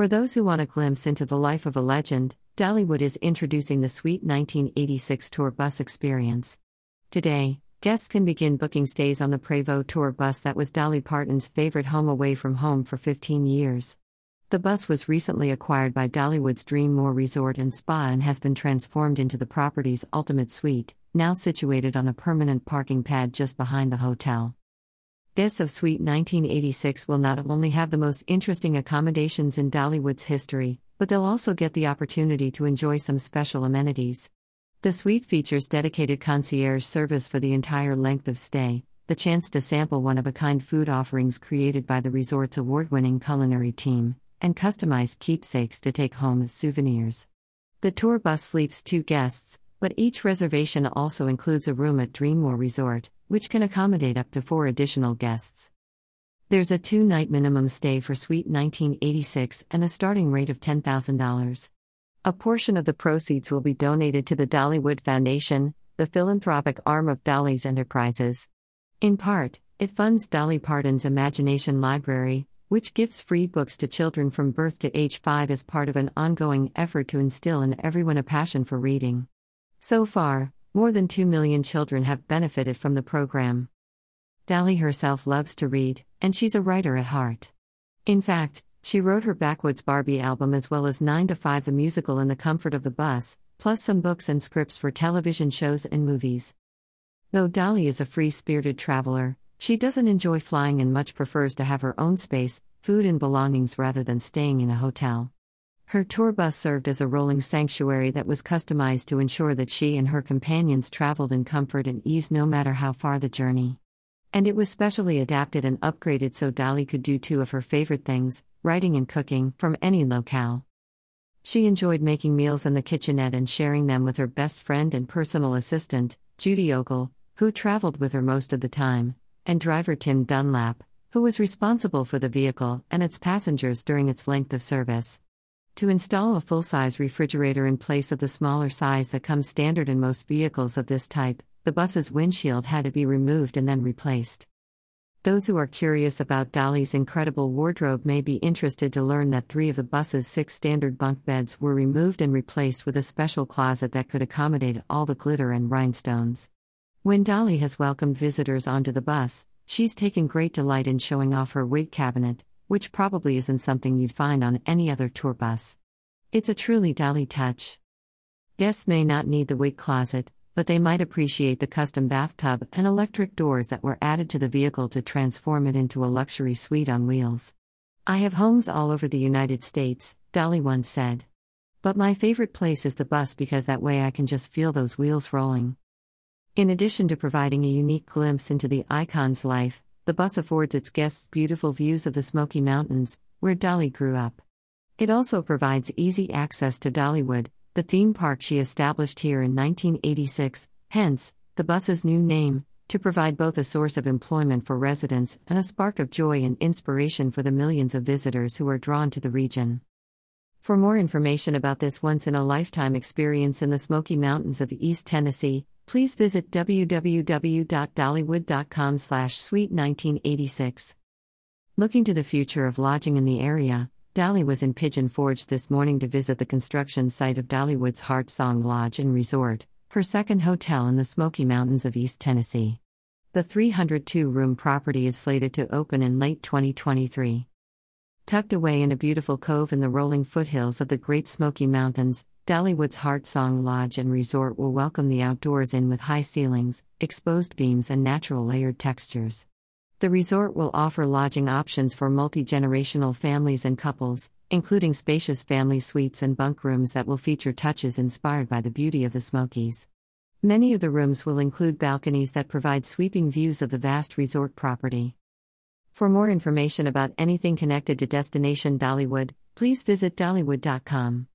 For those who want a glimpse into the life of a legend, Dollywood is introducing the Suite 1986 Tour Bus Experience. Today, guests can begin booking stays on the Prevost Tour bus that was Dolly Parton's favorite home away from home for 15 years. The bus was recently acquired by Dollywood's Dreammore Resort and Spa and has been transformed into the property's ultimate suite, now situated on a permanent parking pad just behind the hotel. Guests of Suite 1986 will not only have the most interesting accommodations in Dollywood's history, but they'll also get the opportunity to enjoy some special amenities. The suite features dedicated concierge service for the entire length of stay, the chance to sample one of a kind food offerings created by the resort's award winning culinary team, and customized keepsakes to take home as souvenirs. The tour bus sleeps two guests, but each reservation also includes a room at Dreammore Resort, which can accommodate up to four additional guests. There's a two night minimum stay for Suite 1986 and a starting rate of $10,000. A portion of the proceeds will be donated to the Dollywood Foundation, the philanthropic arm of Dolly's Enterprises. In part, it funds Dolly Parton's Imagination Library, which gives free books to children from birth to age 5 as part of an ongoing effort to instill in everyone a passion for reading. So far, more than 2 million children have benefited from the program. Dolly herself loves to read, and she's a writer at heart. In fact, she wrote her Backwoods Barbie album as well as 9 to 5 the musical in the comfort of the bus, plus some books and scripts for television shows and movies. Though Dolly is a free spirited traveler, she doesn't enjoy flying and much prefers to have her own space, food, and belongings rather than staying in a hotel. Her tour bus served as a rolling sanctuary that was customized to ensure that she and her companions traveled in comfort and ease no matter how far the journey. And it was specially adapted and upgraded so Dolly could do two of her favorite things writing and cooking from any locale. She enjoyed making meals in the kitchenette and sharing them with her best friend and personal assistant, Judy Ogle, who traveled with her most of the time and driver Tim Dunlap, who was responsible for the vehicle and its passengers during its length of service. To install a full size refrigerator in place of the smaller size that comes standard in most vehicles of this type, the bus's windshield had to be removed and then replaced. Those who are curious about Dolly's incredible wardrobe may be interested to learn that three of the bus's six standard bunk beds were removed and replaced with a special closet that could accommodate all the glitter and rhinestones. When Dolly has welcomed visitors onto the bus, she's taken great delight in showing off her wig cabinet, which probably isn't something you'd find on any other tour bus. It's a truly Dolly touch. Guests may not need the wig closet, but they might appreciate the custom bathtub and electric doors that were added to the vehicle to transform it into a luxury suite on wheels. I have homes all over the United States, Dolly once said. But my favorite place is the bus because that way I can just feel those wheels rolling. In addition to providing a unique glimpse into the icon's life, the bus affords its guests beautiful views of the Smoky Mountains, where Dolly grew up. It also provides easy access to Dollywood, the theme park she established here in 1986, hence, the bus's new name, to provide both a source of employment for residents and a spark of joy and inspiration for the millions of visitors who are drawn to the region. For more information about this once in a lifetime experience in the Smoky Mountains of East Tennessee, please visit www.dollywood.com slash suite 1986. Looking to the future of lodging in the area, Dolly was in Pigeon Forge this morning to visit the construction site of Dollywood's Heart Song Lodge and Resort, her second hotel in the Smoky Mountains of East Tennessee. The 302 room property is slated to open in late 2023. Tucked away in a beautiful cove in the rolling foothills of the Great Smoky Mountains, Dollywood's Heart Song Lodge and Resort will welcome the outdoors in with high ceilings, exposed beams, and natural layered textures. The resort will offer lodging options for multi generational families and couples, including spacious family suites and bunk rooms that will feature touches inspired by the beauty of the Smokies. Many of the rooms will include balconies that provide sweeping views of the vast resort property. For more information about anything connected to Destination Dollywood, please visit dollywood.com.